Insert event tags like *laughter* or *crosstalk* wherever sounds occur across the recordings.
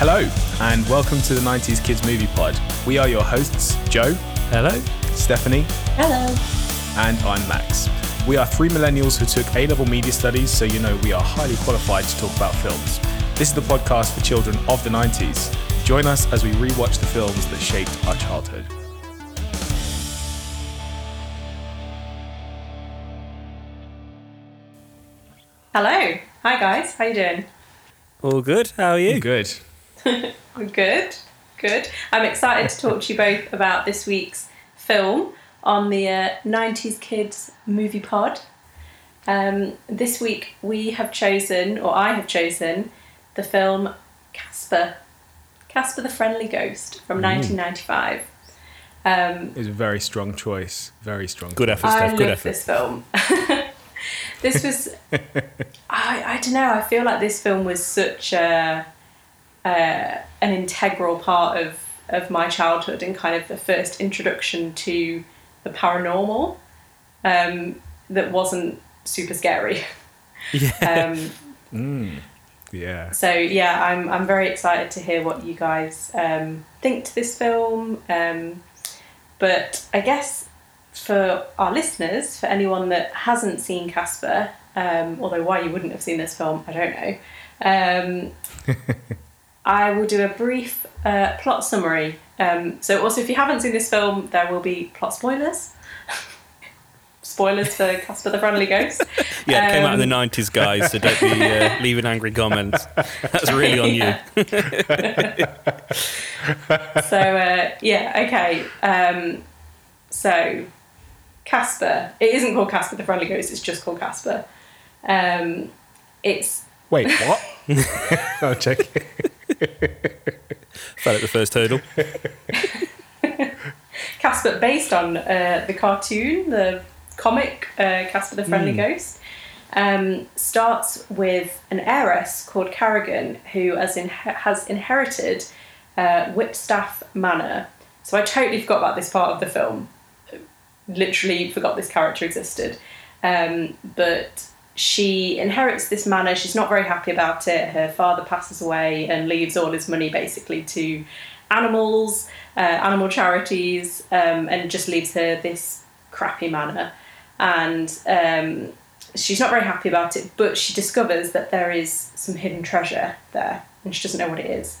Hello, and welcome to the 90s Kids Movie Pod. We are your hosts, Joe, Hello. Stephanie, Hello. and I'm Max. We are three millennials who took A level media studies, so you know we are highly qualified to talk about films. This is the podcast for children of the 90s. Join us as we rewatch the films that shaped our childhood. Hello. Hi guys. How are you doing? All good. How are you? I'm good. *laughs* Good. Good. I'm excited to talk to you both about this week's film on the uh, 90s Kids Movie Pod. Um, this week we have chosen, or I have chosen, the film Casper. Casper the Friendly Ghost from 1995. Um, It was a very strong choice. Very strong. Good effort, I Steph. love Good effort. this film. *laughs* this was, *laughs* I, I don't know. I feel like this film was such a, uh, an integral part of of my childhood and kind of the first introduction to the paranormal. Um, that wasn't super scary. *laughs* Yeah. Um, *laughs* Yeah. so yeah, I'm I'm very excited to hear what you guys um, think to this film. Um, but I guess for our listeners, for anyone that hasn't seen Casper, um, although why you wouldn't have seen this film, I don't know. *laughs* Um, I will do a brief uh, plot summary. Um, so also, if you haven't seen this film, there will be plot spoilers. *laughs* spoilers for Casper the Friendly Ghost. *laughs* yeah, it came out in the Um, 90s, guys, so don't be uh, *laughs* leaving angry comments. That's really on you. so uh, yeah, okay. Um, so Casper. It isn't called Casper the Friendly Ghost. It's just called Casper. Um, it's Wait, what? oh, check. *laughs* Fell at the first hurdle. *laughs* Casper based on uh, the cartoon, the comic uh, Casper the Friendly Ghost. Um, starts with an heiress called Carrigan who has, in- has inherited uh, Whipstaff Manor. So I totally forgot about this part of the film. Literally forgot this character existed. Um, but she inherits this manor. She's not very happy about it. Her father passes away and leaves all his money basically to animals, uh, animal charities, um, and just leaves her this crappy manor. And um, she's not very happy about it, but she discovers that there is some hidden treasure there, and she doesn't know what it is.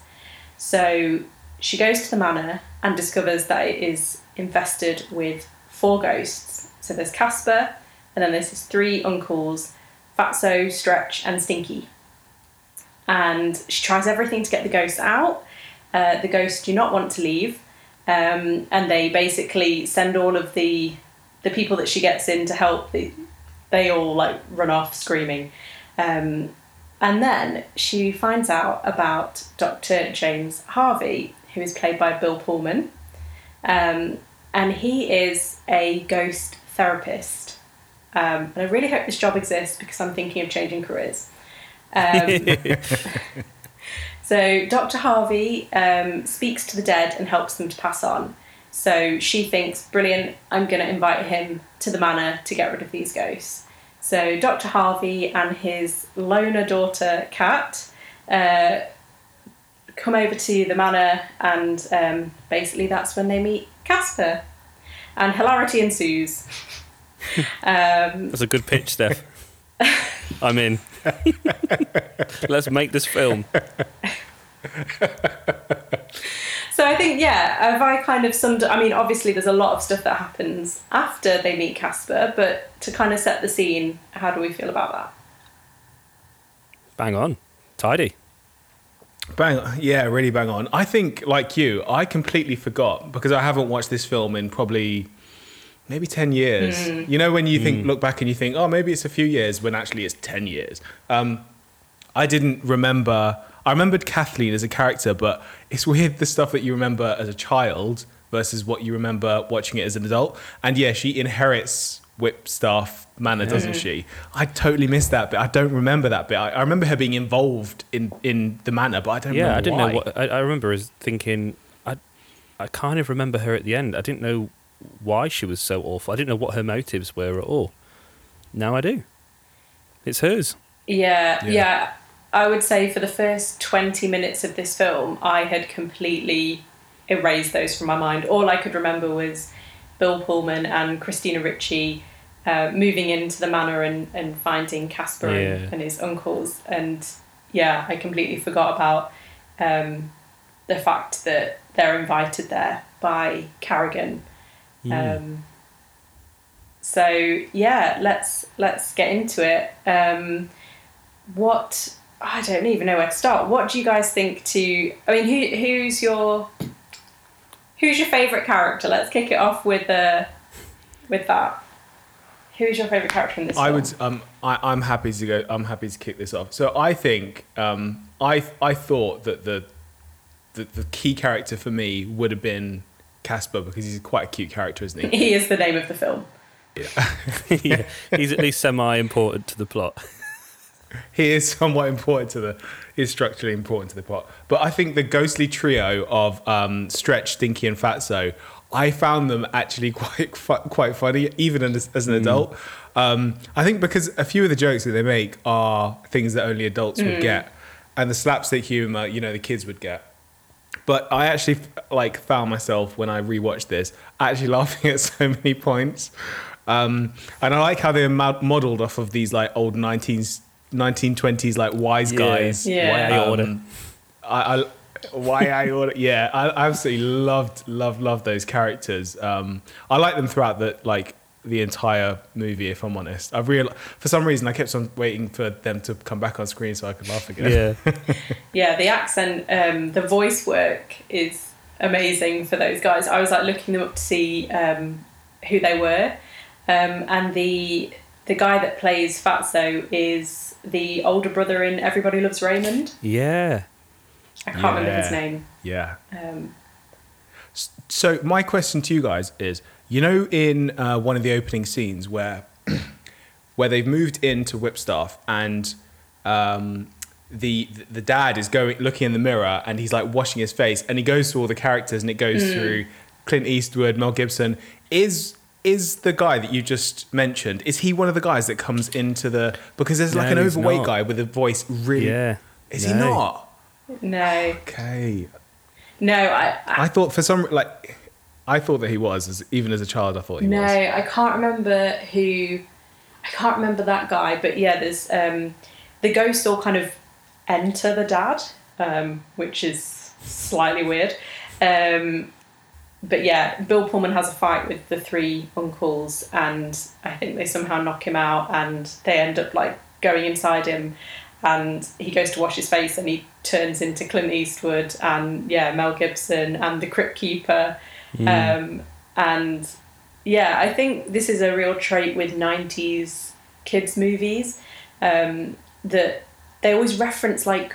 So she goes to the manor and discovers that it is infested with four ghosts. So there's Casper, and then there's his three uncles, Fatso, Stretch, and Stinky. And she tries everything to get the ghosts out. Uh, the ghosts do not want to leave, um, and they basically send all of the the people that she gets in to help. They, they all like run off screaming. Um, and then she finds out about Dr. James Harvey, who is played by Bill Pullman. Um, and he is a ghost therapist. Um, and I really hope this job exists because I'm thinking of changing careers. *laughs* Um, *laughs* so Dr. Harvey um, speaks to the dead and helps them to pass on. So she thinks, brilliant, I'm going to invite him to the manor to get rid of these ghosts. So Dr. Harvey and his loner daughter, Kat, uh, come over to the manor, and um, basically that's when they meet Casper. And hilarity ensues. *laughs* um, That's a good pitch, Steph. *laughs* I'm in. Let's make this film. So I think, yeah, have I kind of summed I mean, obviously, there's a lot of stuff that happens after they meet Casper, but to kind of set the scene, how do we feel about that? Bang on. Tidy. Bang on. Yeah, really bang on. I think, like you, I completely forgot because I haven't watched this film in probably maybe 10 years. You know, when you think, look back and you think, oh, maybe it's a few years when actually it's 10 years. Um, I didn't remember, I remembered Kathleen as a character, but it's weird the stuff that you remember as a child versus what you remember watching it as an adult. And yeah, she inherits whip staff manner, doesn't she? I totally missed that bit. I don't remember that bit. I, I remember her being involved in, in the manor, but I don't Yeah, remember I didn't why. know what. I, I remember as thinking, I, I kind of remember her at the end. I didn't know why she was so awful. I didn't know what her motives were at all. Now I do. It's hers. Yeah, Yeah. yeah. I would say for the first 20 minutes of this film, I had completely erased those from my mind. All I could remember was Bill Pullman and Christina Ricci uh, moving into the manor and, and finding Casper Yeah. and, and his uncles. And yeah, I completely forgot about um, the fact that they're invited there by Carrigan. Um, so yeah, let's let's get into it. Um, what I don't even know where to start. What do you guys think? To I mean, who who's your who's your favorite character? Let's kick it off with uh, with that. Who's your favorite character in this? I film? would. Um, I, I'm happy to go. I'm happy to kick this off. So I think. Um, I I thought that the, the the key character for me would have been Casper because he's quite a cute character, isn't he? He is the name of the film. yeah, *laughs* *laughs* he's at least semi-important to the plot. *laughs* he is somewhat important to the. He's structurally important to the plot. But I think the ghostly trio of um, Stretch, Stinky, and Fatso. I found them actually quite fu- quite funny, even as, as an adult. Um, I think because a few of the jokes that they make are things that only adults would get, and the slapstick humor, you know, the kids would get. But I actually like found myself when I rewatched this actually *laughs* laughing at so many points, um, and I like how they're mo- modeled off of these like old 19s, 1920s like wise guys. Yeah. Why I order. Um, I, I why I order yeah I absolutely loved loved loved those characters um I like them throughout the like the entire movie if I'm honest I've real for some reason I kept on waiting for them to come back on screen so I could laugh again Yeah, *laughs* Yeah, the accent, um, the voice work is amazing for those guys. I was like looking them up to see um, who they were, um, and the the guy that plays Fatso is the older brother in Everybody Loves Raymond. yeah. I can't remember his name. yeah Um, So my question to you guys is, you know, in uh, one of the opening scenes where *clears throat* where they've moved into Whipstaff and um, the the dad is going looking in the mirror and he's like washing his face and he goes through all the characters and it goes through Clint Eastwood, Mel Gibson. Is is the guy that you just mentioned? Is he one of the guys that comes into the because there's like No, an overweight not. guy with a voice really? Yeah. Is he not? no, Okay. no, I, I I thought for some like I thought that he was as, even as a child. I thought he no, was. I can't remember who. I can't remember that guy, but yeah, there's um, the ghosts all kind of enter the dad, um, which is slightly weird. Um, but yeah, Bill Pullman has a fight with the three uncles, and I think they somehow knock him out, and they end up like going inside him, and he goes to wash his face, and he turns into Clint Eastwood, and yeah, Mel Gibson, and the Crypt Keeper, um, and yeah, I think this is a real trait with '90s kids movies um, that they always reference like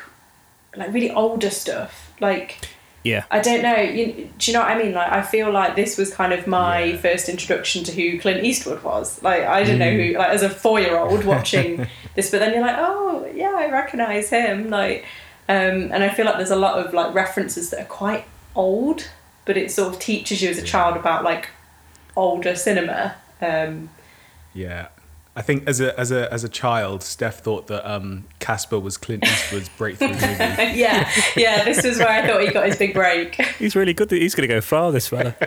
like really older stuff, like. Yeah. I don't know. You, do you know what I mean? Like, I feel like this was kind of my Yeah. first introduction to who Clint Eastwood was. Like, I didn't know who, like, as a four year old *laughs* watching this, but then you're like, oh, yeah, I recognize him. Like, um, and I feel like there's a lot of like references that are quite old, but it sort of teaches you as a child about like older cinema. Um, Yeah, I think as a as a as a child, Steph thought that um, Casper was Clint Eastwood's breakthrough *laughs* movie. yeah, yeah, this is where I thought he got his big break. *laughs* He's really good. He's going to go far, this fella. *laughs*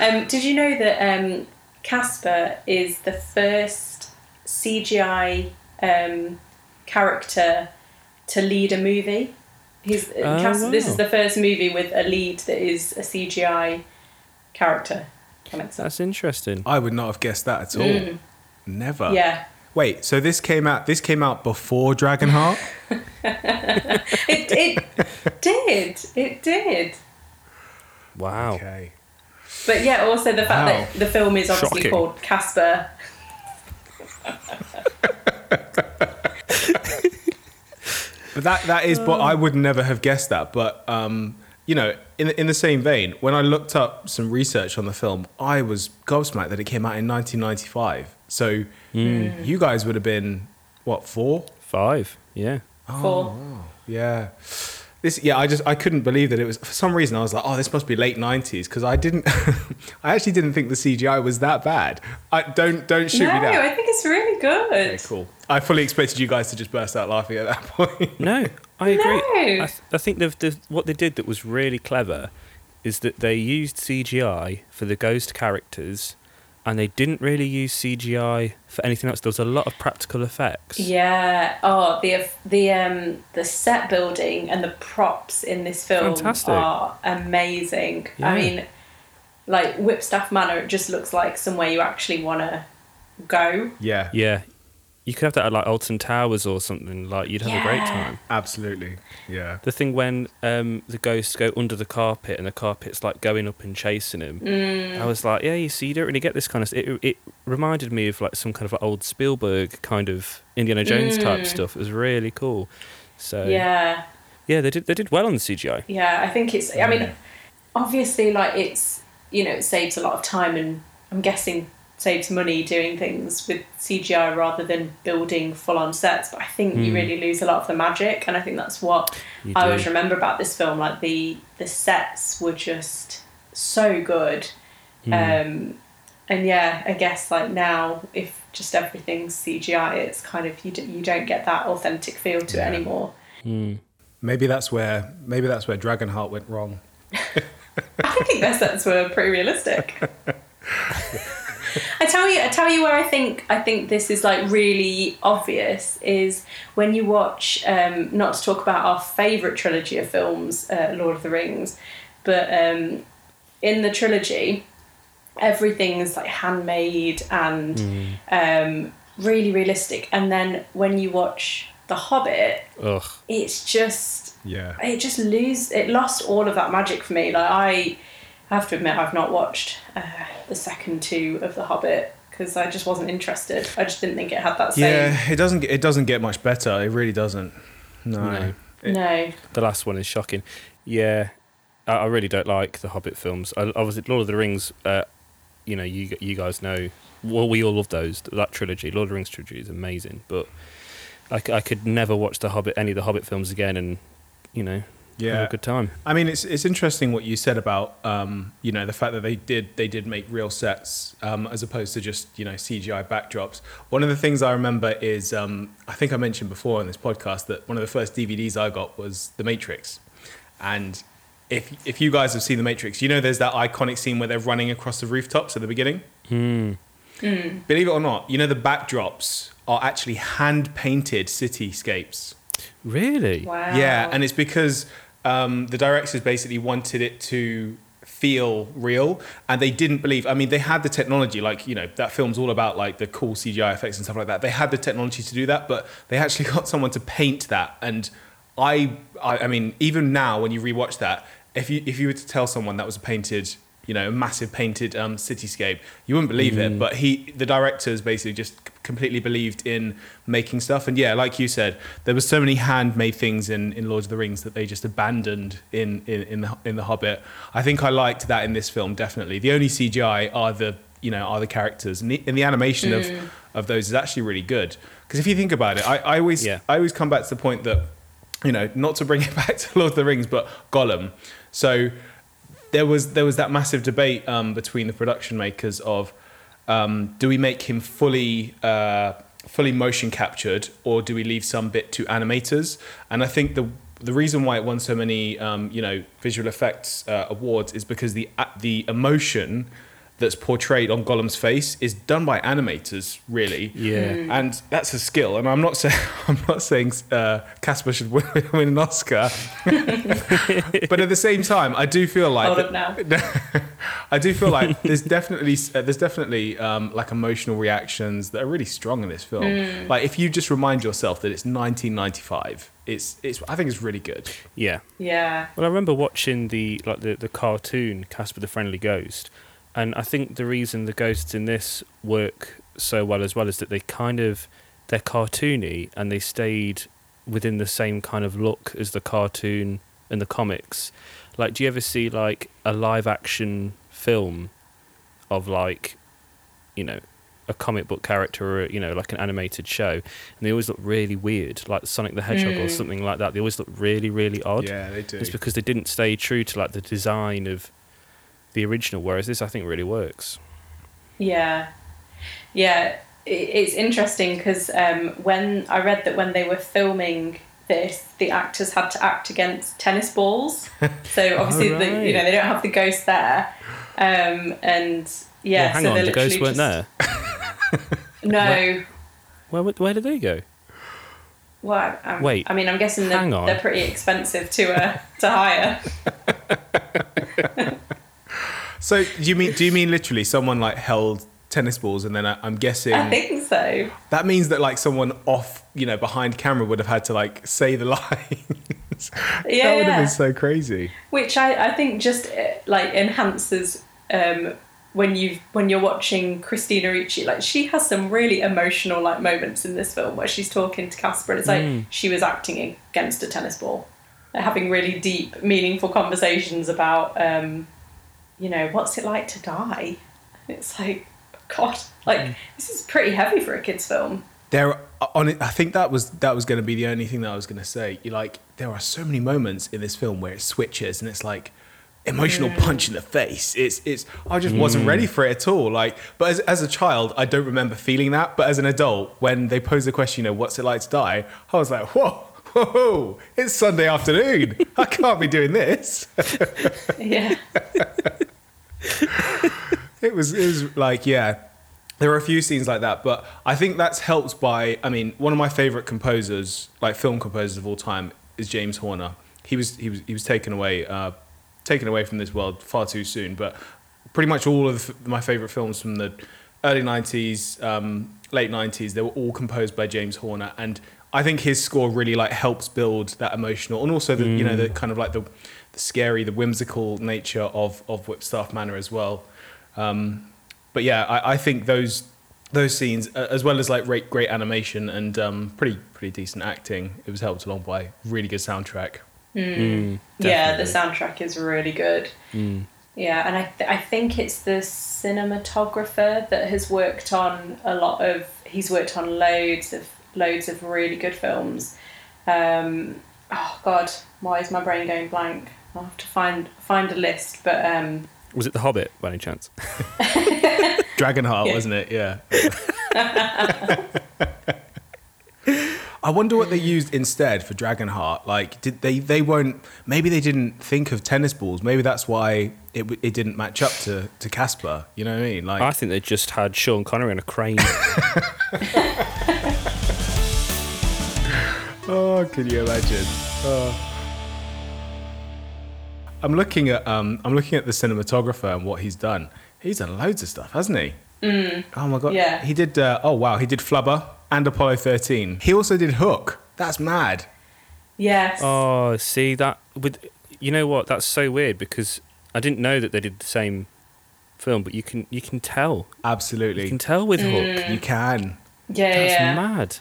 Um, did you know that um, Casper is the first CGI um, character to lead a movie? He's Oh, Casper, This is the first movie with a lead that is a CGI character. That makes sense. That's interesting. I would not have guessed that at all. Never. Mm. Yeah, Wait, so this came out. This came out before Dragonheart. *laughs* *laughs* it it did. It did. Wow. okay. But yeah, also the fact Wow. that the film is obviously Shocking. called Casper. *laughs* But that that is. But I would never have guessed that. But um, you know, in in the same vein, when I looked up some research on the film, I was gobsmacked that it came out in 1995. So you guys would have been what four? Five. Yeah. For Yeah. This, yeah, I just I couldn't believe that it was. For some reason, I was like, oh, this must be late '90s because I didn't, *laughs* I actually didn't think the CGI was that bad. I don't don't shoot no, me down. I think it's really good. Okay, cool. I fully expected you guys to just burst out laughing at that *laughs* point. No, I agree. No. I, th- I think the, the, what they did that was really clever is that they used CGI for the ghost characters, and they didn't really use CGI for anything else. There was a lot of practical effects. Yeah. Oh, the the um the set building and the props in this film Fantastic. are amazing. Yeah. I mean, like Whipstaff Manor, it just looks like somewhere you actually want to go. yeah, Yeah, you could have that at like Alton Towers or something. Like you'd have a great time. absolutely. Yeah, The thing when um, the ghosts go under the carpet and the carpet's like going up and chasing him, Mm. I was like, yeah, you see, you don't really get this kind of. It, it reminded me of like some kind of like old Spielberg kind of Indiana Jones type Mm. stuff. It was really cool. So Yeah. yeah, they did they did well on the CGI. Yeah, I think it's. I mean, obviously, like it's you know it saves a lot of time and I'm guessing saves money doing things with CGI rather than building full on sets. But I think you Hmm. really lose a lot of the magic, and I think that's what You I do. always remember about this film. Like the the sets were just so good. Hmm. Um, and yeah, I guess like now, if just everything's CGI, it's kind of you, d- you don't get that authentic feel to Yeah. it anymore. Hmm. maybe that's where maybe that's where Dragonheart went wrong. *laughs* I think their sets were pretty realistic. *laughs* I tell you, I tell you where I think I think this is like really obvious is when you watch. Um, not to talk about our favorite trilogy of films, uh, Lord of the Rings, but um, in the trilogy, everything's like handmade and um, really realistic. And then when you watch The Hobbit, Ugh. it's just Yeah, it just lose it lost all of that magic for me like i have to admit i've not watched uh, the second two of the hobbit because i just wasn't interested i just didn't think it had that same yeah. It doesn't get, it doesn't get much better. It really doesn't. No. No. It- no The last one is shocking. Yeah, I, I really don't like the Hobbit films. I, obviously, Lord of the Rings. Uh, you know, you you guys know. Well, we all love those. That trilogy, Lord of the Rings trilogy, is amazing. But i could never watch the Hobbit, any of the Hobbit films again, and you know, have Yeah. a good time. I mean, it's it's interesting what you said about um, you know the fact that they did they did make real sets um, as opposed to just you know CGI backdrops. One of the things I remember is um, I think I mentioned before in this podcast that one of the first DVDs I got was The Matrix, and if if you guys have seen The Matrix, you know there's that iconic scene where they're running across the rooftops at the beginning. Hmm. Believe it or not, you know the backdrops are actually hand painted cityscapes. Really? wow Yeah, and it's because um, the directors basically wanted it to feel real, and they didn't believe. I mean, they had the technology, like you know, that film's all about like the cool CGI effects and stuff like that. They had the technology to do that, but they actually *laughs* got someone to paint that. And I, I, I mean, even now when you rewatch that, if you if you were to tell someone that was painted you know, a massive painted um, cityscape. You wouldn't believe it, but he, the directors, basically just c- completely believed in making stuff. And yeah, like you said, there were so many handmade things in, in Lord of the Rings that they just abandoned in in in the, in the Hobbit. I think I liked that in this film definitely. The only CGI are the you know are the characters, and the, and the animation of of those is actually really good. Because if you think about it, I, I always Yeah. I always come back to the point that you know, not to bring *laughs* it back to Lord of the Rings, but Gollum. So there was there was that massive debate um, between the production makers of um, do we make him fully uh, fully motion captured or do we leave some bit to animators? And I think the the reason why it won so many um, you know visual effects uh, awards is because the the emotion that's portrayed on Gollum's face is done by animators, really. Yeah. And that's a skill. And I'm not saying *laughs* I'm not saying uh, Casper should *laughs* win, win an Oscar, *laughs* but at the same time, I do feel like Hold up now. I do feel like there's definitely uh, there's definitely um, like emotional reactions that are really strong in this film. Mm. Like if you just remind yourself that it's 1995, it's it's I think it's really good. Yeah. Yeah. Well, I remember watching the like the, the cartoon Casper the Friendly Ghost, and I think the reason the ghosts in this work so well as well is that they kind of they're cartoony and they stayed within the same kind of look as the cartoon and the comics. Like, do you ever see like a live action film of like, you know, a comic book character or you know like an animated show, and they always look really weird, like Sonic the Hedgehog or Mm. something like that. They always look really really odd. Yeah, they do. It's because they didn't stay true to like the design of the original. Whereas this, I think, really works. Yeah, yeah. It's interesting because um, when I read that when they were filming this, the actors had to act against tennis balls. *laughs* So obviously, the, you know, they don't have the ghost there, um, and yeah. well, hang so on, the ghosts weren't just- there. *laughs* No. Where where where did they go? Well, I, Wait, I mean, I'm guessing they're, they're pretty expensive to uh, to hire. *laughs* So do you mean do you mean literally someone like held tennis balls and then I, I'm guessing I think so. that means that like someone off you know behind camera would have had to like say the *laughs* lines. Yeah, that would yeah. have been so crazy. which I, I think just uh, like enhances um, when you when you're watching Christina Ricci. Like she has some really emotional like moments in this film where she's talking to Casper, and it's like Mm. she was acting against a tennis ball, Like, having really deep, meaningful conversations about um, you know what's it like to die. *laughs* It's like God, like mm. this is pretty heavy for a kids film. There on it, I think that was that was going to be the only thing that I was going to say. You like there are so many moments in this film where it switches and it's like emotional mm. punch in the face. It's it's I just mm. wasn't ready for it at all. Like, but as as a child, I don't remember feeling that. But as an adult, when they pose the question, you know, what's it like to die? I was like, whoa. Whoa, it's Sunday afternoon. I can't be doing this. *laughs* Yeah, *laughs* It was it was like yeah. There are a few scenes like that, but I think that's helped by I mean, one of my favorite composers, like film composers of all time, is James Horner. He was he was he was taken away uh, taken away from this world far too soon, but pretty much all of my favorite films from the early 90s, um, late 90s, they were all composed by James Horner and I think his score really like helps build that emotional and also the you know the kind of like the, the scary, the whimsical nature of of Whipstaff Manor as well. Um, but yeah, I, I think those those scenes, as well as like great, great animation and um, pretty pretty decent acting, it was helped along by really good soundtrack. Mm, yeah. The soundtrack is really good. Mm. Yeah, and I, th- I think it's the cinematographer that has worked on a lot of. He's worked on loads of loads of really good films. Um, oh God, why is my brain going blank? I'll have to find find a list. But um, Was it The Hobbit by any chance? *laughs* Dragonheart, Yeah. wasn't it? Yeah. I wonder what they used instead for Dragonheart. Like, did they? They won't. Maybe they didn't think of tennis balls. Maybe that's why it it didn't match up to to Casper. You know what I mean? Like, I think they just had Sean Connery on a crane. *laughs* *laughs* Oh, can you imagine? Oh. I'm looking at um, I'm looking at the cinematographer and what he's done. He's done loads of stuff, hasn't he? Mm. Oh my god! Yeah. He did. Uh, oh wow! He did Flubber and Apollo 13. He also did Hook. That's mad. yes, oh, see that with you know what? That's so weird because I didn't know that they did the same film, but you can you can tell. Absolutely. You can tell with Hook. You can. yeah, That's yeah. mad.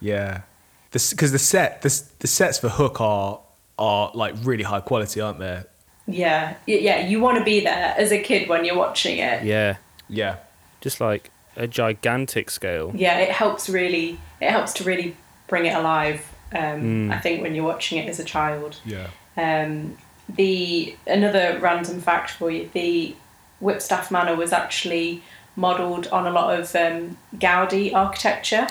Yeah. Because the set the, the sets for Hook are are like really high quality, aren't they? Yeah, yeah. You want to be there as a kid when you're watching it. Yeah, Yeah. just like a gigantic scale. yeah it helps really it helps to really bring it alive um, i think when you're watching it as a child Yeah. um, the another random fact for you the Whipstaff Manor was actually modeled on a lot of um, Gaudi architecture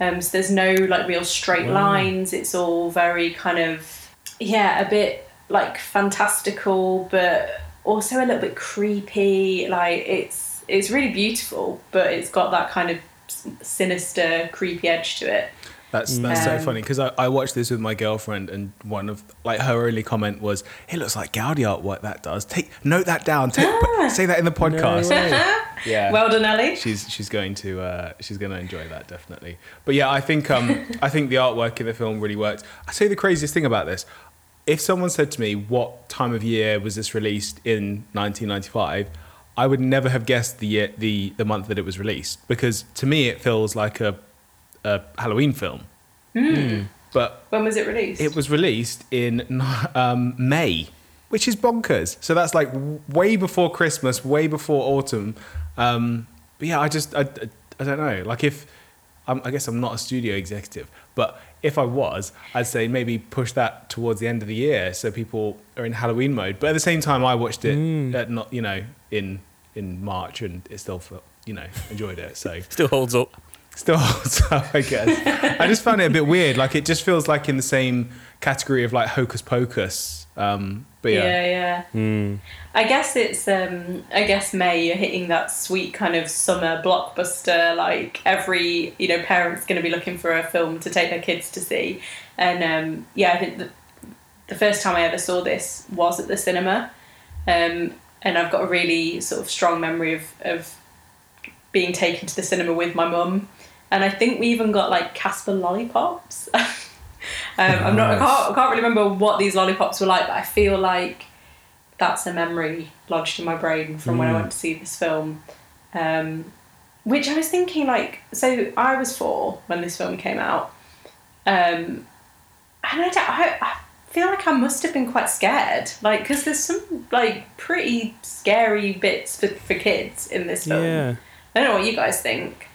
um, so there's no like real straight Wow. lines. It's all very kind of yeah a bit like fantastical but also a little bit creepy. Like it's it's really beautiful but it's got that kind of sinister creepy edge to it That's that's so Um, funny because I, I watched this with my girlfriend and one of like her only comment was, "It looks like Gaudi artwork that does? Take note that down. Take, put- say that in the podcast." *laughs* yeah. well done ellie she's she's going to uh, she's going to enjoy that definitely. But yeah, I think um I think the artwork in the film really worked. I say the craziest thing about this. If someone said to me what time of year was this released in 1995, I would never have guessed the year, the the month that it was released because to me it feels like a a Halloween film. But when was it released it was released in *laughs* um, May, which is bonkers. So that's like w- way before Christmas, way before autumn. Um, but yeah, I just I, I, I don't know. Like if I'm, I guess I'm not a studio executive, but if I was, I'd say maybe push that towards the end of the year so people are in Halloween mode. But at the same time, I watched it Mm. at not you know in in March and it still felt you know enjoyed it. So *laughs* Still holds up. Still *laughs* holds up, I guess. I just found it a bit weird. Like it just feels like in the same category of like Hocus Pocus. Um, but yeah, yeah, yeah. Mm. I guess it's um I guess May you're hitting that sweet kind of summer blockbuster like every you know parent's going to be looking for a film to take their kids to see and um yeah I think the, the first time I ever saw this was at the cinema um and I've got a really sort of strong memory of of being taken to the cinema with my mum and I think we even got like Casper lollipops *laughs* um, I'm not I can't, I can't really remember what these lollipops were like but I feel like that's a memory lodged in my brain from when I went to see this film. Um, which I was thinking, like, so I was four when this film came out, um, and I, don't- I, I feel like I must have been quite scared, like, because there's some like pretty scary bits for, for kids in this film. Yeah. I don't know what you guys think.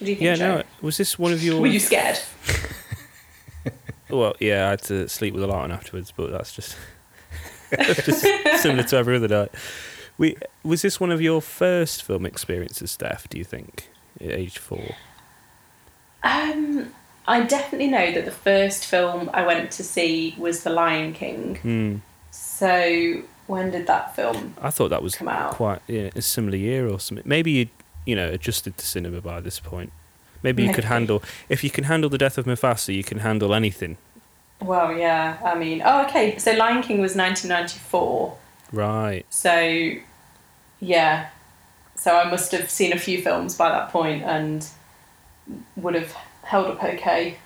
What do you think? Yeah, Joe? no, was this one of your. Were you scared? *laughs* Well, yeah, I had to sleep with a light on afterwards, but that's just, that's *laughs* just similar to every other night. We, was this one of your first film experiences, Steph, do you think, at age four? Um, I definitely know that the first film I went to see was The Lion King. Hmm. So when did that film I thought that was come out? quite yeah, a similar year or something. Maybe you you know adjusted to cinema by this point. Maybe you could handle if you can handle the death of Mufasa, you can handle anything. Well, yeah. I mean, oh, okay. So Lion King was 1994. Right. So, yeah. So I must have seen a few films by that point and would have held up okay.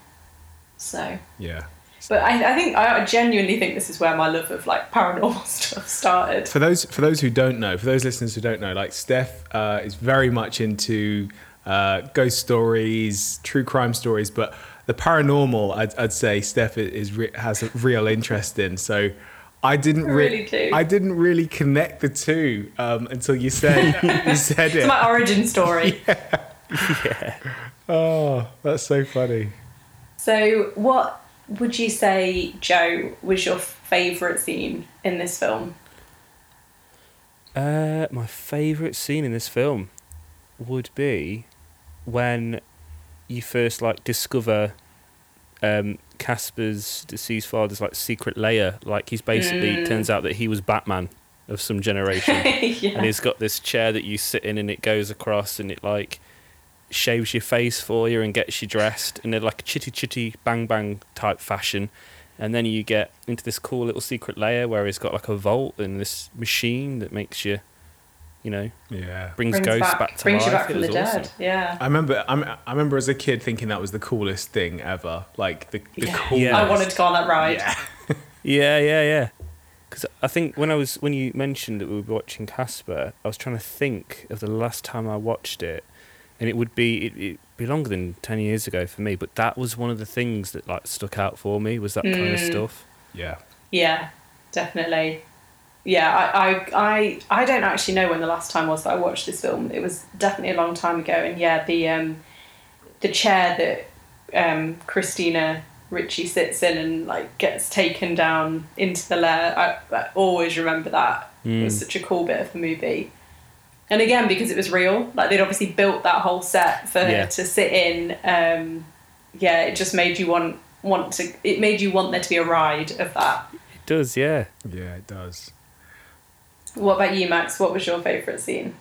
So, yeah. But I, I think I genuinely think this is where my love of like paranormal *laughs* stuff started. For those for those who don't know, for those listeners who don't know, like Steph uh, is very much into uh, ghost stories, true crime stories, but the paranormal, I'd, I'd say Steph is, is has a real interest in. So I didn't I re- really do. I didn't really connect the two um, until you said *laughs* you said it. It's my origin story. *laughs* Yeah. Oh, that's so funny. So, what would you say, Joe, was your favourite scene in this film? Uh, my favourite scene in this film would be when you first like discover um, Casper's deceased father's like secret lair. Like he's basically Mm. turns out that he was Batman of some generation. *laughs* yeah. and he's got this chair that you sit in and it goes across and it like shaves your face for you and gets you dressed in a like chitty chitty bang bang type fashion and then you get into this cool little secret lair where he's got like a vault and this machine that makes you you know Yeah. brings, ghosts back, to brings life you back from the was dead. Yeah. I remember. I'm, I remember as a kid thinking that was the coolest thing ever. Like the, the Yeah. coolest. Yeah. I wanted to go on that ride. Yeah. *laughs* yeah yeah yeah because i think when i was when you mentioned that we were watching casper i was trying to think of the last time i watched it and it would be it, it'd be longer than 10 years ago for me but that was one of the things that like stuck out for me was that kind of Mm. stuff Yeah. Yeah, definitely. Yeah, I, I, I, I don't actually know when the last time was that I watched this film. It was definitely a long time ago, and yeah, the um, the chair that um, Christina Ricci sits in and like gets taken down into the lair. I, I always remember that. It was Mm. such a cool bit of the movie. And again, because it was real, like they'd obviously built that whole set for Yeah. her to sit in. Um, yeah, it just made you want want to. It made you want there to be a ride of that. it does yeah Yeah, it does. What about you, Max? What was your favourite scene?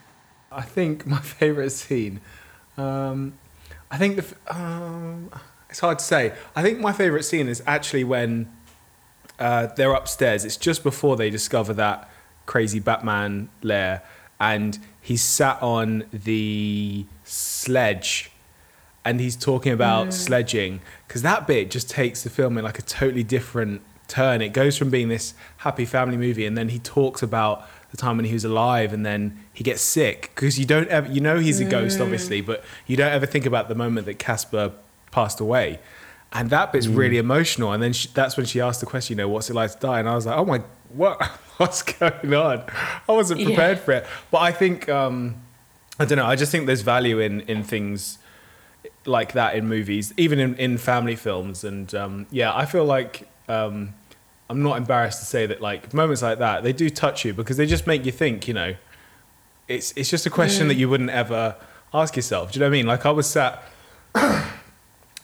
I think *laughs* my favorite scene. Um, I think the. Um, it's hard to say. I think my favorite scene is actually when uh, they're upstairs. It's just before they discover that crazy Batman lair, and he's sat on the sledge, and he's talking about hmm. sledging because that bit just takes the film in like a totally different turn. It goes from being this happy family movie, and then he talks about the time when he was alive, and then he gets sick because you don't ever, you know, he's a ghost, obviously, hmm. but you don't ever think about the moment that Casper passed away. And that bit's really emotional. And then she, that's when she asked the question, you know, what's it like to die? And I was like, oh my, what, *laughs* what's going on? I wasn't Yeah. prepared for it. But I think, um, I don't know. I just think there's value in in things like that in movies, even in, in family films. And um, yeah, I feel like um, I'm not embarrassed to say that like moments like that they do touch you because they just make you think. You know, it's it's just a question that you wouldn't ever ask yourself. Do you know what I mean? Like I was sat, *coughs*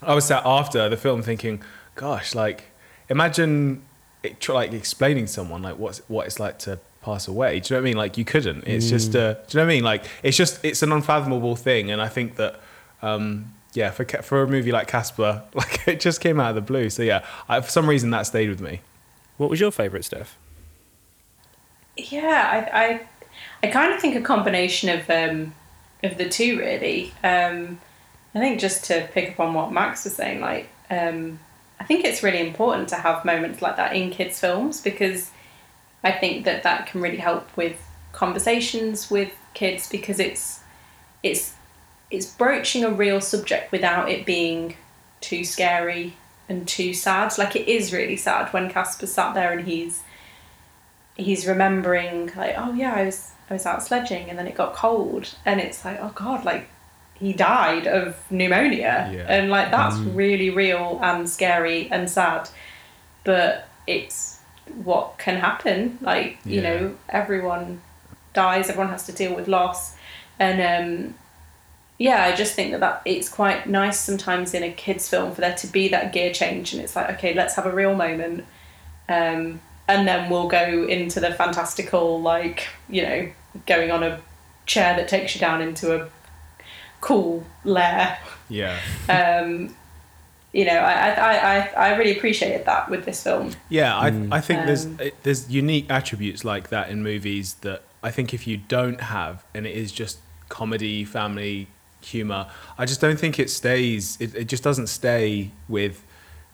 I was sat after the film thinking, gosh, like imagine it, like explaining someone like what's what it's like to pass away. Do you know what I mean? Like you couldn't. It's just a. Do you know what I mean? Like it's just it's an unfathomable thing, and I think that. Um, yeah, for for a movie like Casper, *laughs* like it just came out of the blue. So yeah, I, for some reason that stayed with me. What was your favourite, Steph? Yeah, I, I, I kind of think a combination of um, of the two really. Um, I think just to pick up on what Max was saying, like um, I think it's really important to have moments like that in kids' films because I think that that can really help with conversations with kids because it's it's it's broaching a real subject without it being too scary and too sad. Like it is really sad when Casper sat there and he's he's remembering like, oh yeah, I was I was out sledging and then it got cold and it's like, oh god, like he died of pneumonia Yeah. and like that's really real and scary and sad. But it's what can happen. Like, you know, everyone dies, everyone has to deal with loss. And um yeah, I just think that, that it's quite nice sometimes in a kids' film for there to be that gear change, and it's like, okay, let's have a real moment, um, and then we'll go into the fantastical, like you know, going on a chair that takes you down into a cool lair. Yeah, Um, you know, I, I, I, I really appreciated that with this film. yeah. I I think there's Um, it- there's unique attributes like that in movies that I think if you don't have, and it is just comedy, family humor, I just don't think it stays. It, it just doesn't stay with.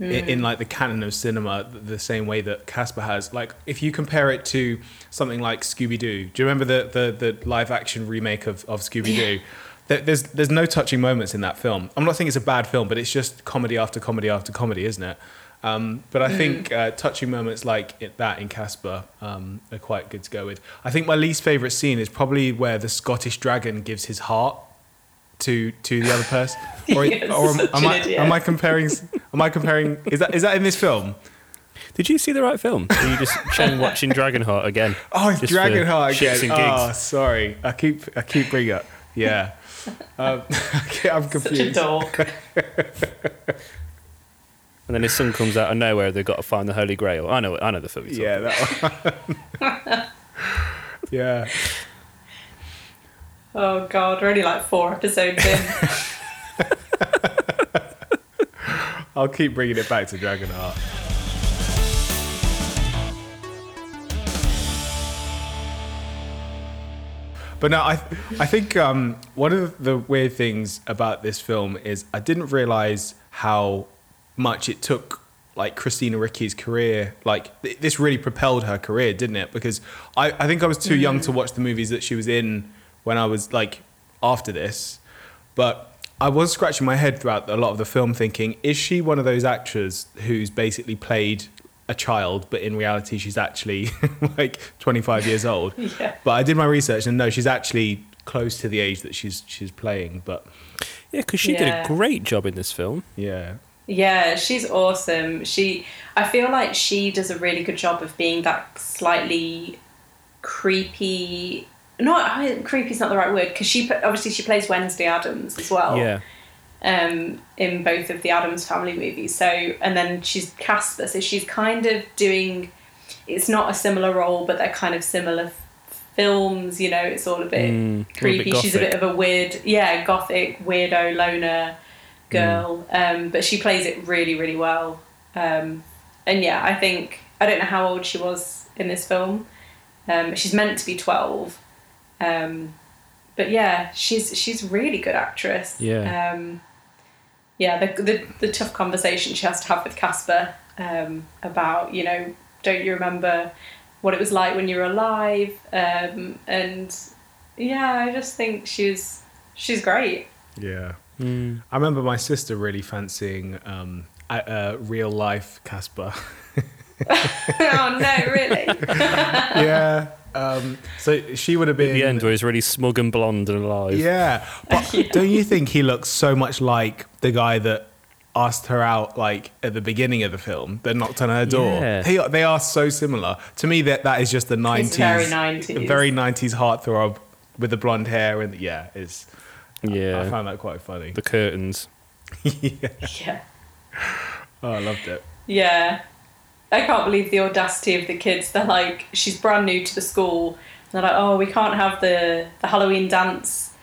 i- In, like the canon of cinema, the same way that Casper has. Like, if you compare it to something like Scooby Doo, do you remember the the, the live action remake of, of Scooby Doo? There- There's there's no touching moments in that film. I'm not saying it's a bad film, but it's just comedy after comedy after comedy, isn't it? Um, but I think uh, touching moments like it, that in Casper um, are quite good to go with. I think my least favorite scene is probably where the Scottish dragon gives his heart to to the other person. *laughs* Or, Yes, or am, am I am I comparing? Am I comparing? Is that is that in this film? Did you see the right film? Or are you just *laughs* showing watching Dragonheart again? Oh, it's Just Dragonheart again. Oh, sorry. I keep I keep bringing up. Yeah. *laughs* Um, *laughs* okay, I'm Such a confused. dork. *laughs* And then his son comes out of nowhere. They've got to find the Holy Grail. I know. I know the film. you're Yeah, that one. yeah. Oh god, we're only like four episodes in. I'll keep bringing it back to Dragonheart. But no, I I think um, one of the weird things about this film is I didn't realize how much it took like Christina Ricci's career. Like th- this really propelled her career, didn't it? Because I, I think I was too young to watch the movies that she was in when I was like after this. But I was scratching my head throughout a lot of the film thinking, is she one of those actors who's basically played a child, but in reality she's actually *laughs* like 25 years *laughs* old? Yeah. But I did my research and no, she's actually close to the age that she's she's playing. But Yeah, because she did a great job in this film. yeah, Yeah, she's awesome. She, I feel like she does a really good job of being that slightly creepy. Not I, is not the right word because she obviously she plays Wednesday Addams as well. Yeah, Um, in both of the Addams family movies. So and then she's Casper, so she's kind of doing. It's not a similar role, but they're kind of similar films. You know, it's all a bit Mm, all a bit creepy. She's a bit of a weird, yeah, gothic weirdo loner girl. Um, but she plays it really, really well. Um, and yeah, I think I don't know how old she was in this film. Um, she's meant to be twelve. Um, but yeah, she's she's a really good actress. Yeah. Yeah, the, the the tough conversation she has to have with Casper um, about you know don't you remember what it was like when you were alive um, and yeah, I just think she's she's great. yeah. Mm. I remember my sister really fancying um, a, a real life Casper. *laughs* oh no, really? *laughs* yeah. Um, so she would have been At the end, where he's really smug and blonde and alive. Yeah, but *laughs* don't you think he looks so much like the guy that asked her out like at the beginning of the film that knocked on her door? Yeah. They are, they are so similar. To me, that that is just the nineties, very 90s. very nineties heartthrob with the blonde hair and yeah, is yeah I Yeah. found that quite funny. The curtains. *laughs* yeah. Yeah. Oh, I loved it. Yeah. I can't believe the audacity of the kids. They're like, she's brand new to the school. They're like, oh, we can't have the, the Halloween dance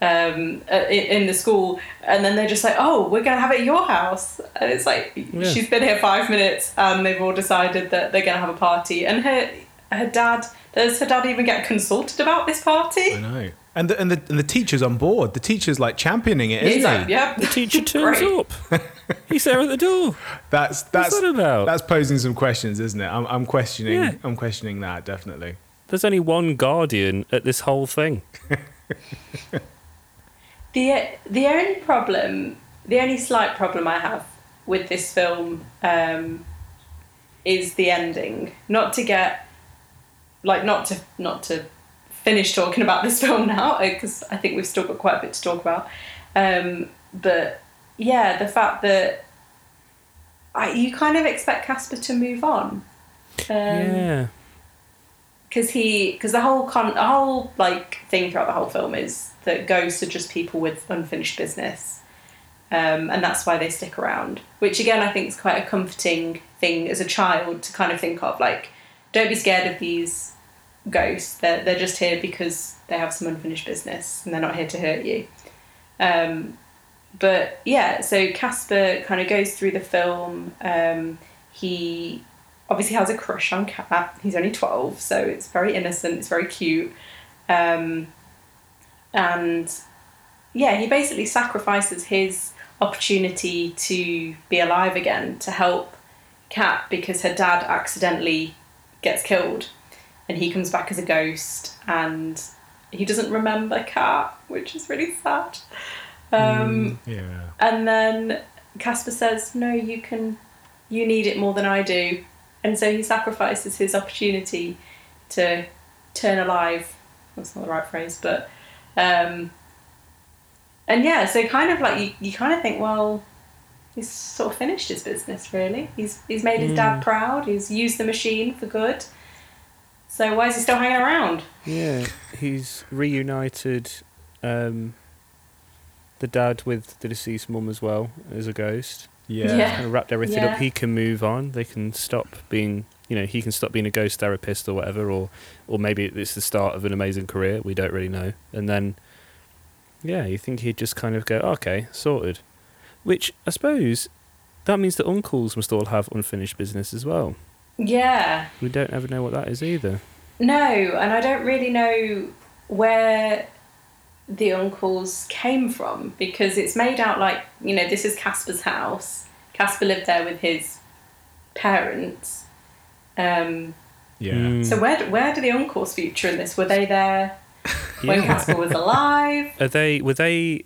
um, uh, in, in the school. And then they're just like, oh, we're going to have it at your house. And it's like, Yeah. she's been here five minutes and they've all decided that they're going to have a party. And her, her dad, does her dad even get consulted about this party? I know. And the, and the and the teacher's on board. The teacher's like championing it, isn't He's like, he? yep. The teacher *laughs* turns up. He's there at the door. That's that's that about? that's posing some questions, isn't it? I'm, I'm questioning. Yeah. I'm questioning that definitely. There's only one guardian at this whole thing. *laughs* The the only problem, the only slight problem I have with this film um, is the ending. Not to get, like, not to not to finish talking about this *laughs* film now because I think we've still got quite a bit to talk about. Um, but yeah, the fact that I, you kind of expect Casper to move on. Um, yeah. because he because the whole con the whole like thing throughout the whole film is that ghosts are just people with unfinished business um, and that's why they stick around which again i think is quite a comforting thing as a child to kind of think of like don't be scared of these ghosts they're, they're just here because they have some unfinished business and they're not here to hurt you um, but yeah so casper kind of goes through the film um, he obviously has a crush on Kat. He's only 12, so it's very innocent, it's very cute. Um, and yeah, he basically sacrifices his opportunity to be alive again to help Kat because her dad accidentally gets killed and he comes back as a ghost and he doesn't remember Kat, which is really sad. Um, Yeah. and then Casper says, No, you can, you need it more than I do. And so he sacrifices his opportunity to turn alive. That's not the right phrase, but. Um, and yeah, so kind of like you, you kind of think, well, he's sort of finished his business, really. He's, he's made his dad proud, he's used the machine for good. So why is he still hanging around? Yeah. He's reunited um, the dad with the deceased mum as well as a ghost. Yeah. Yeah. Kind of wrapped everything Yeah. up. He can move on. They can stop being, you know, he can stop being a ghost therapist or whatever, or or maybe it's the start of an amazing career. We don't really know. And then, yeah, you think he'd just kind of go, okay, sorted. Which I suppose that means the uncles must all have unfinished business as well. Yeah. We don't ever know what that is either. No, and I don't really know where the uncles came from because it's made out like, you know, this is Casper's house. Casper lived there with his parents. Um, Yeah. Mm. So where where do the uncles feature in this? Were they there *laughs* when Yeah. Casper was alive? Are they were they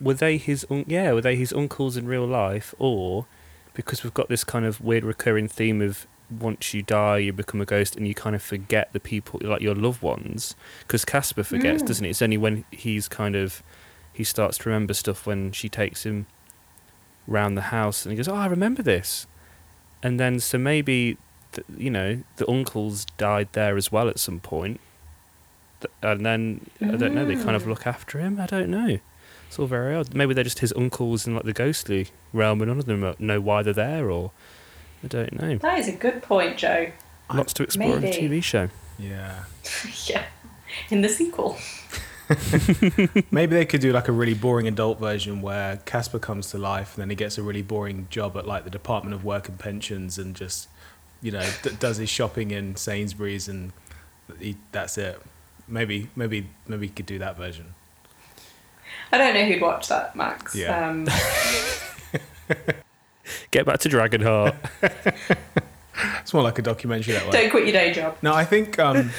were they his un- yeah were they his uncles in real life or because we've got this kind of weird recurring theme of once you die you become a ghost and you kind of forget the people like your loved ones because Casper forgets Mm. doesn't it it's only when he's kind of he starts to remember stuff when she takes him round the house and he goes oh I remember this and then so maybe th- you know the uncles died there as well at some point and then I don't know. They kind of Mm. look after him. I don't know. It's all very odd. Maybe they're just his uncles in like the ghostly realm, and none of them know why they're there, or I don't know. That is a good point, Joe. Lots to explore in the TV show. Yeah. *laughs* yeah. In the sequel. *laughs* Maybe they could do like a really boring adult version where Casper comes to life and then he gets a really boring job at like the Department of Work and Pensions and just, you know, d- does his shopping in Sainsbury's and he, that's it. Maybe, maybe, maybe he could do that version. I don't know who'd watch that, Max. Yeah. Um, *laughs* Get back to Dragonheart. *laughs* It's more like a documentary that way. don't quit your day job. No, I think um,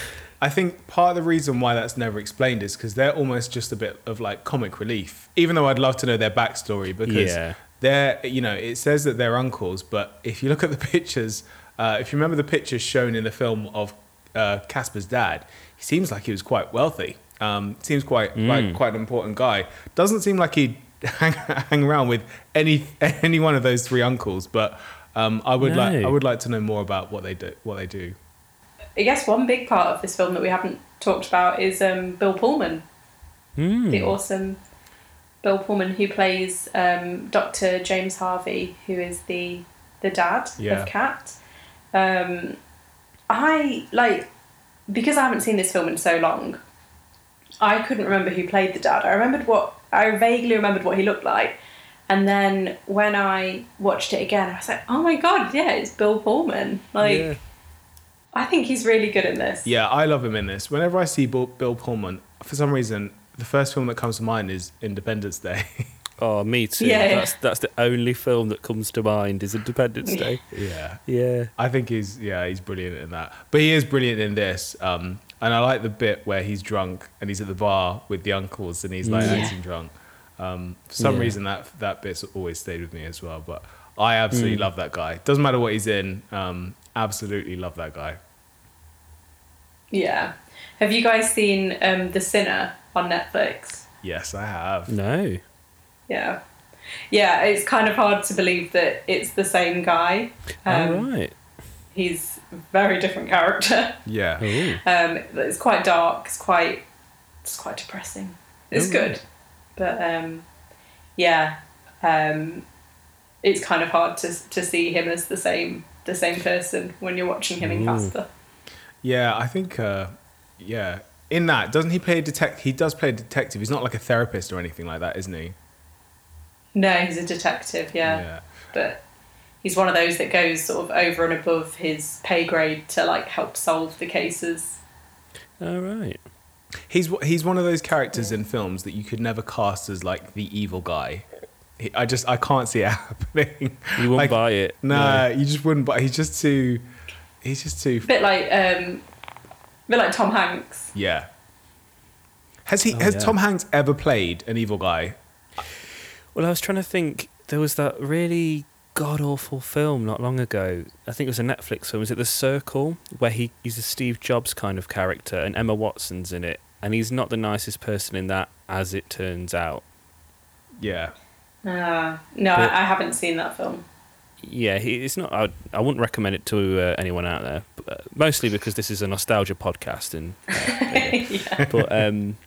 I think part of the reason why that's never explained is because they're almost just a bit of like comic relief. Even though I'd love to know their backstory because Yeah. they're you know it says that they're uncles, but if you look at the *laughs* pictures uh, if you remember the pictures shown in the film of uh, Casper's dad, he seems like he was quite wealthy. Um, seems quite like quite an important guy. Doesn't seem like he'd *laughs* hang, hang around with any any one of those three uncles. But um, I would like I would like to know more about what they do. What they do. I guess one big part of this film that we haven't talked about is um, Bill Pullman, Hmm. the awesome Bill Pullman who plays um, Dr. James Harvey, who is the the dad Yeah. of Kat. Um, I like because I haven't seen this film in so long. I couldn't remember who played the dad. I remembered what I vaguely remembered what he looked like, and then when I watched it again, I was like, "Oh my god, yeah, it's Bill Pullman!" Like, Yeah. I think he's really good in this. Yeah, I love him in this. Whenever I see Bill, Bill Pullman, for some reason, the first film that comes to mind is Independence Day. *laughs* Oh, me too. Yeah, yeah. That's that's the only film that comes to mind is Independence Day. yeah. Yeah. I think he's yeah he's brilliant in that, but he is brilliant in this. Um, and I like the bit where he's drunk and he's at the bar with the uncles and he's like Yeah. acting drunk. Um, for some Yeah. reason that that bit's always stayed with me as well. But I absolutely Mm. love that guy. Doesn't matter what he's in. Um, absolutely love that guy. Yeah. Have you guys seen um, The Sinner on Netflix? Yes, I have. No. Yeah. Yeah, it's kind of hard to believe that it's the same guy. Um, All right. He's a very different character. Yeah. Oh. Um, it's quite dark. It's quite, it's quite depressing. It's Oh, good, but um, yeah, um, it's kind of hard to to see him as the same the same person when you're watching him in Ooh. Casper. Yeah, I think. Uh, yeah, in that doesn't he play a detective? He does play a detective. He's not like a therapist or anything like that, isn't he? No, he's a detective. yeah. but he's one of those that goes sort of over and above his pay grade to like help solve the cases. All right. He's he's one of those characters in films that you could never cast as like the evil guy. He, I just I can't see it *laughs* happening. You won't Like, buy it. Nah, you just wouldn't. buy. he's just too. He's just too. A bit like um, a bit like Tom Hanks. Yeah. Has he? Oh, has yeah. Tom Hanks ever played an evil guy? Well, I was trying to think. There was that really god awful film not long ago. I think it was a Netflix film. Was it The Circle, where he, he's a Steve Jobs kind of character, and Emma Watson's in it, and he's not the nicest person in that, as it turns out. Yeah. Uh, no, But- I, I haven't seen that film. Yeah, he, it's not. I, I wouldn't recommend it to uh, anyone out there, but, uh, mostly because this is a nostalgia podcast, and *laughs* yeah. but um,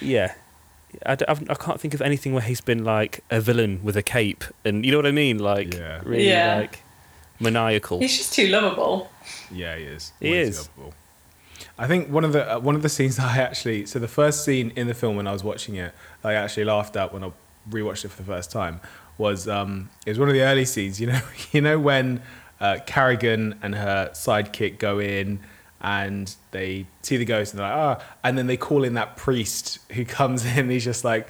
yeah, I, d- I've- I can't think of anything where he's been like a villain with a cape, and you know what I mean, like Yeah. really Yeah. like maniacal. He's just too lovable. Yeah, he is. He Way is. lovable. I think one of the uh, one of the *laughs* scenes that I actually so the first scene in the film when I was watching it, I actually laughed at when I rewatched it for the first time was um it was one of the early scenes. You know, *laughs* you know when uh, Carrigan and her sidekick go in and they see the ghost and they're like ah, and then they call in that priest who comes in. He's just like,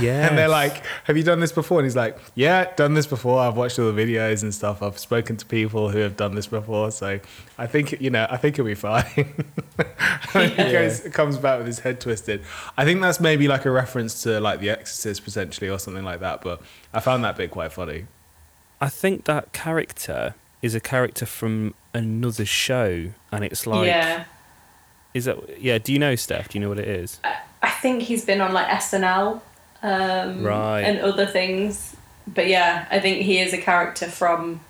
yeah. *laughs* and they're like, have you done this before? And he's like, yeah, done this before. I've watched all the videos and stuff. I've spoken to people who have done this before. So I think, you know, I think it'll be fine. And *laughs* he goes, comes back with his head twisted. I think that's maybe like a reference to like The Exorcist potentially or something like that. But I found that bit quite funny. I think that character is a character from another show, and it's like, yeah. is that yeah? Do you know Steph? Do you know what it is? I think he's been on like SNL um, Right. and other things. But yeah, I think he is a character from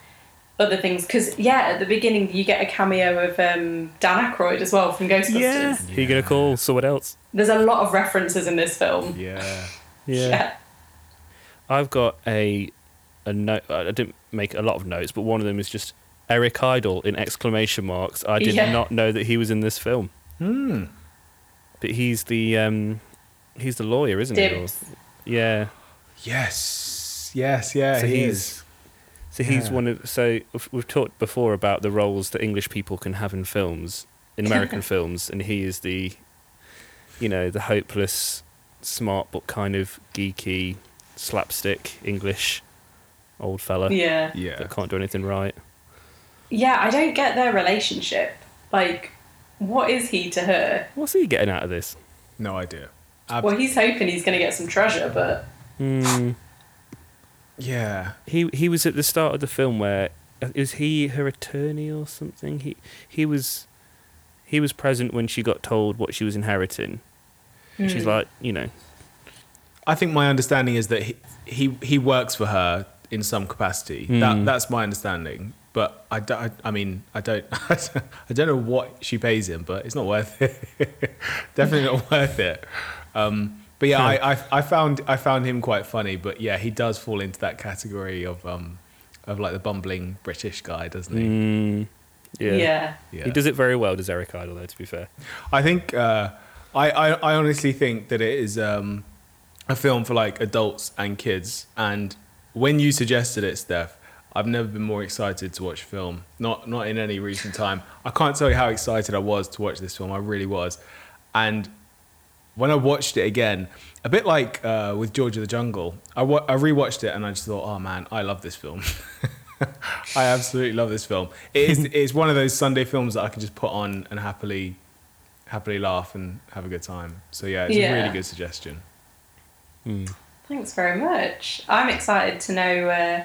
other things. Because yeah, at the beginning you get a cameo of um, Dan Aykroyd as well from Ghostbusters. Who you gonna call someone else? There's a lot of references in this film. Yeah. Yeah. I've got a a note. I didn't make a lot of notes, but one of them is just Eric Idle in exclamation marks. I did Yeah. not know that he was in this film, Hmm. but he's the um, he's the lawyer, isn't he? Or- Yeah. Yes. Yes. Yeah. So he he's- is. So he's Yeah. one of. So we've- we've talked before about the roles that English people can have in films, in American *laughs* films, and he is the, you know, the hopeless, smart but kind of geeky, slapstick English old fella Yeah. Yeah. that can't do anything right. Yeah, I don't get their relationship. Like, what is he to her? What's he getting out of this? No idea. Ab- Well, he's hoping he's going to get some treasure, but Hmm. yeah. he he was at the start of the film where is he her attorney or something? He he was he was present when she got told what she was inheriting. She's Mm. like, you know, I think my understanding is that he he, he works for her in some capacity. Mm. That that's my understanding. But I, don't- I, I mean *laughs* I don't I don't know what she pays him, but it's not worth it. *laughs* Definitely not worth it. Um, but yeah, I, I I found I found him quite funny. But yeah, he does fall into that category of um of like the bumbling British guy, doesn't he? mm, yeah. yeah. Yeah. he does it very well. Does Eric Idle though? To be fair, I think uh, I, I I honestly think that it is um, a film for like adults and kids. And when you suggested it, Steph, I've never been more excited to watch a film. Not not in any recent time. I can't tell you how excited I was to watch this film. I really was. And when I watched it again, a bit like uh, with George of the Jungle, I, wa- I rewatched it and I just thought, oh man, I love this film. *laughs* I absolutely love this film. It is it's one of those Sunday films that I can just put on and happily happily laugh and have a good time. So yeah, it's a really good suggestion. Thanks very much. I'm excited to know uh,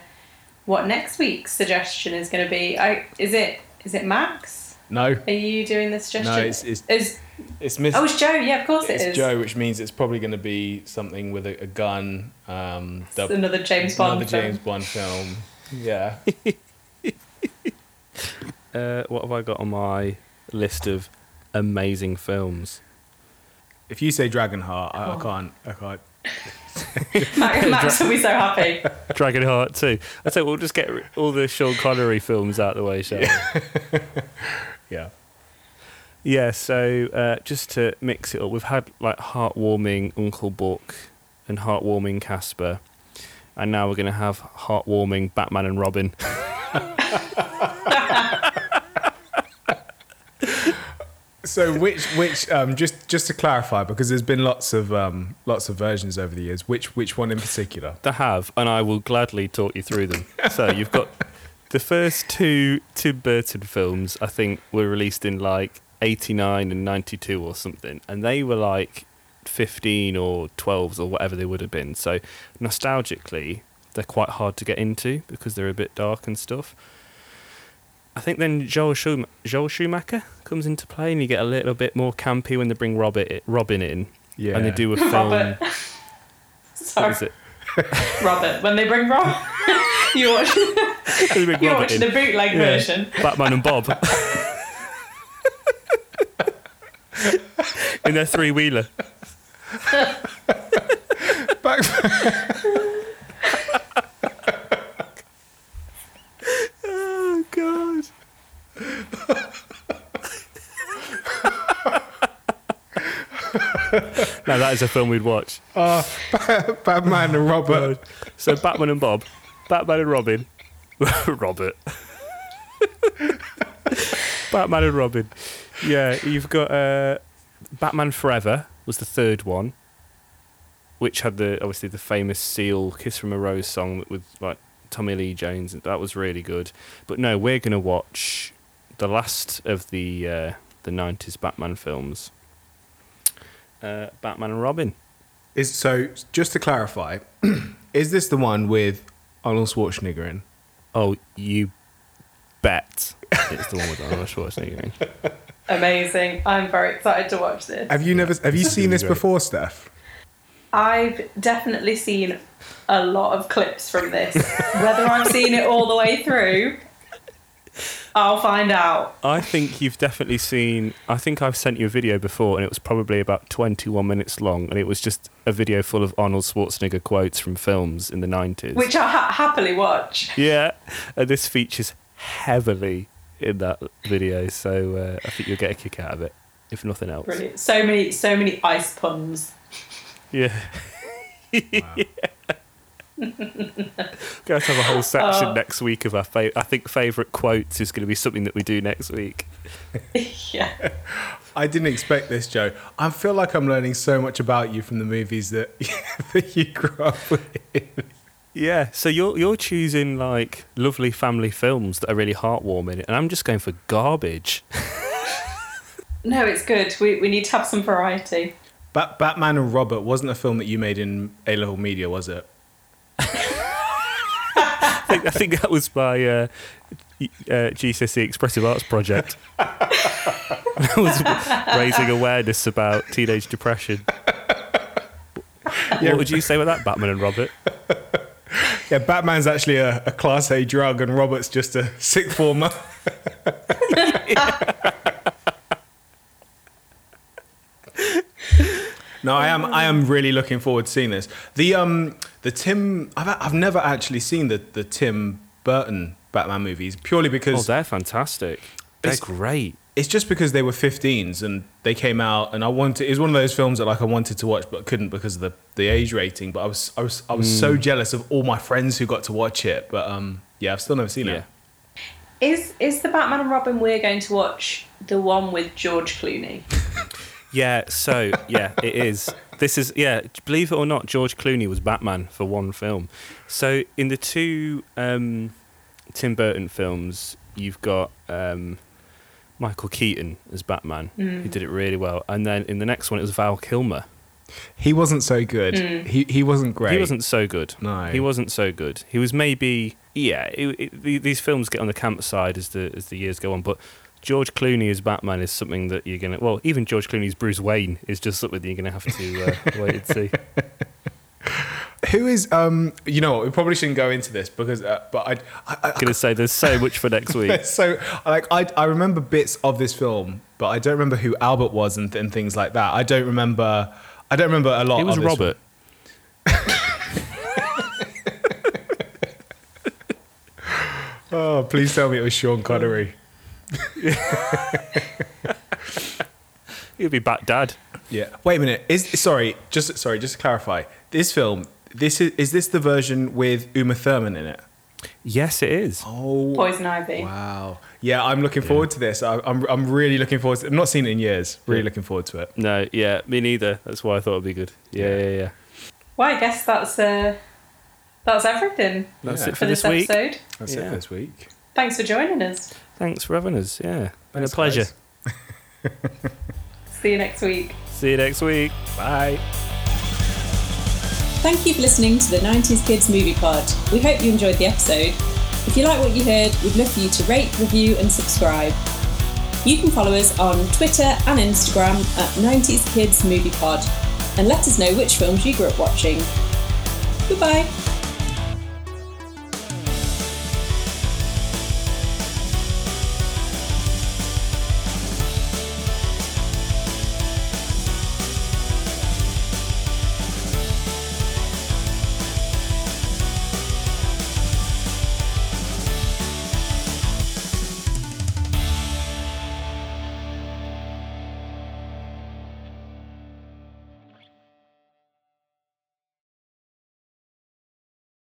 what next week's suggestion is going to be. I, is it is it Max? No, Are you doing the suggestion? no, it's it's Is- it's Miss. oh, it's Joe. Yeah, of course it it's. Joe, which means it's probably going to be something with a, a gun. Um, It's another James Bond. another film. James Bond film. *laughs* Yeah. uh, what have I got on my list of amazing films? if you say Dragonheart, I, I Oh. can't. I can't. Max, Max will be so happy. *laughs* Dragonheart too. I say we'll just get all the Sean Connery films out of the way, shall we? *laughs* Yeah. Yeah, so uh, just to mix it up, we've had like heartwarming Uncle Buck and heartwarming Casper, and now we're going to have heartwarming Batman and Robin. *laughs* So which which um, just just to clarify because there's been lots of um, lots of versions over the years. Which which one in particular? They have, and I will gladly talk you through them. so you've got the first two Tim Burton films. I think were released in like '89 and '92 or something, and they were like 15 or 12s or whatever they would have been. So nostalgically, they're quite hard to get into because they're a bit dark and stuff. I think then Joel, Schum- Joel Schumacher comes into play, and you get a little bit more campy when they bring Robert, Robin in, Yeah. and they do a *laughs* film. Robert. Sorry, is it? *laughs* Robert. When they bring Rob, *laughs* you watch. They bring You're Robert watching in. the bootleg Yeah. version. Batman and Bob. In their three wheeler. Back, Oh god. Now that is a film we'd watch. *laughs* uh, Batman and Robert. So Batman and Bob, Batman and Robin, *laughs* Robert, *laughs* Batman and Robin. Yeah, you've got uh, Batman Forever was the third one, which had the obviously the famous Seal "Kiss from a Rose" song with like Tommy Lee Jones. And that was really good. But no, we're gonna watch the last of the uh, the '90s Batman films. Uh, Batman and Robin. Is so just to clarify, *clears throat* is this the one with Arnold Schwarzenegger in? Oh, you bet it's the one with Arnold Schwarzenegger. in. *laughs* Amazing. I'm very excited to watch this. Have you never have you seen this great. before, Steph? I've definitely seen a lot of clips from this. Whether I've seen it all the way through, I'll find out. I think you've definitely seen. I think I've sent you a video before, and it was probably about 21 minutes long, and it was just a video full of Arnold Schwarzenegger quotes from films in the 90s. Which I ha- happily watch. yeah, and this features heavily in that video, so uh, I think you'll get a kick out of it, if nothing else. Brilliant. So many, so many ice puns. Yeah. *laughs* Going to have a whole section Oh. next week of our fa- I think favourite quotes is going to be something that we do next week. *laughs* yeah. I didn't expect this, Joe. I feel like I'm learning so much about you from the movies that, *laughs* that you grew up with. Yeah, so you're you're choosing like lovely family films that are really heartwarming, and I'm just going for garbage. *laughs* No, it's good. We, we need to have some variety. Bat- Batman and Robert wasn't a film that you made in A level media, was it? Think, *laughs* I think that was my uh, uh, GCSE Expressive Arts project. *laughs* I was raising awareness about teenage depression. Yeah. What would you say about that, Batman and Robert? Yeah, Batman's actually a, a class A drug, and Robert's just a sixth former. *laughs* no, I am. I am really looking forward to seeing this. The um, the Tim. I've I've never actually seen the the Tim Burton Batman movies purely because. Oh, because they're fantastic. They're great. it's just because they were 15s and they came out and I wanted it was one of those films that like I wanted to watch but couldn't because of the, the age rating but I was I was I was Mm. so jealous of all my friends who got to watch it but um yeah I've still never seen Yeah. it Is is the Batman and Robin we're going to watch the one with George Clooney? *laughs* Yeah, so yeah, it is. This is yeah, believe it or not, George Clooney was Batman for one film. So in the two um, Tim Burton films, you've got um, Michael Keaton as Batman. He did it really well, and then in the next one, it was Val Kilmer. he wasn't so good he he wasn't great He wasn't so good. No. he wasn't so good. He was maybe yeah. It, it, these films get on the camp side as the as the years go on, but. George Clooney as Batman is something that you're gonna. Well, even George Clooney's Bruce Wayne is just something that you're gonna have to uh, *laughs* wait and see. who is um you know what we probably shouldn't go into this because uh, but I I, I gonna say there's so much for next week. *laughs* so like I, I remember bits of this film but I don't remember who Albert was and, and things like that I don't remember I don't remember a lot It was of this Robert. *laughs* oh please tell me it was Sean Connery *laughs* He'd be back dad. Yeah. Wait a minute. Is sorry, just sorry, just to clarify. This film, this is is this the version with Uma Thurman in it? Yes, it is. Oh. Poison Ivy. Wow. Yeah, I'm looking forward to this. I, I'm I'm really looking forward to it. I've not seen it in years. Really Yeah. looking forward to it. No, yeah, me neither. That's why I thought it'd be good. Yeah, yeah, yeah. Well, I guess that's uh, that's everything That's Yeah. it for for this, this week. episode. That's Yeah. it for this week. Thanks for joining us. Thanks for having us. Yeah, been Thanks, a pleasure. *laughs* See you next week. See you next week. Bye. Thank you for listening to the 90s Kids Movie Pod. We hope you enjoyed the episode. If you like what you heard, we'd love for you to rate, review, and subscribe. You can follow us on Twitter and Instagram at 90s Kids Movie Pod and let us know which films you grew up watching. Goodbye.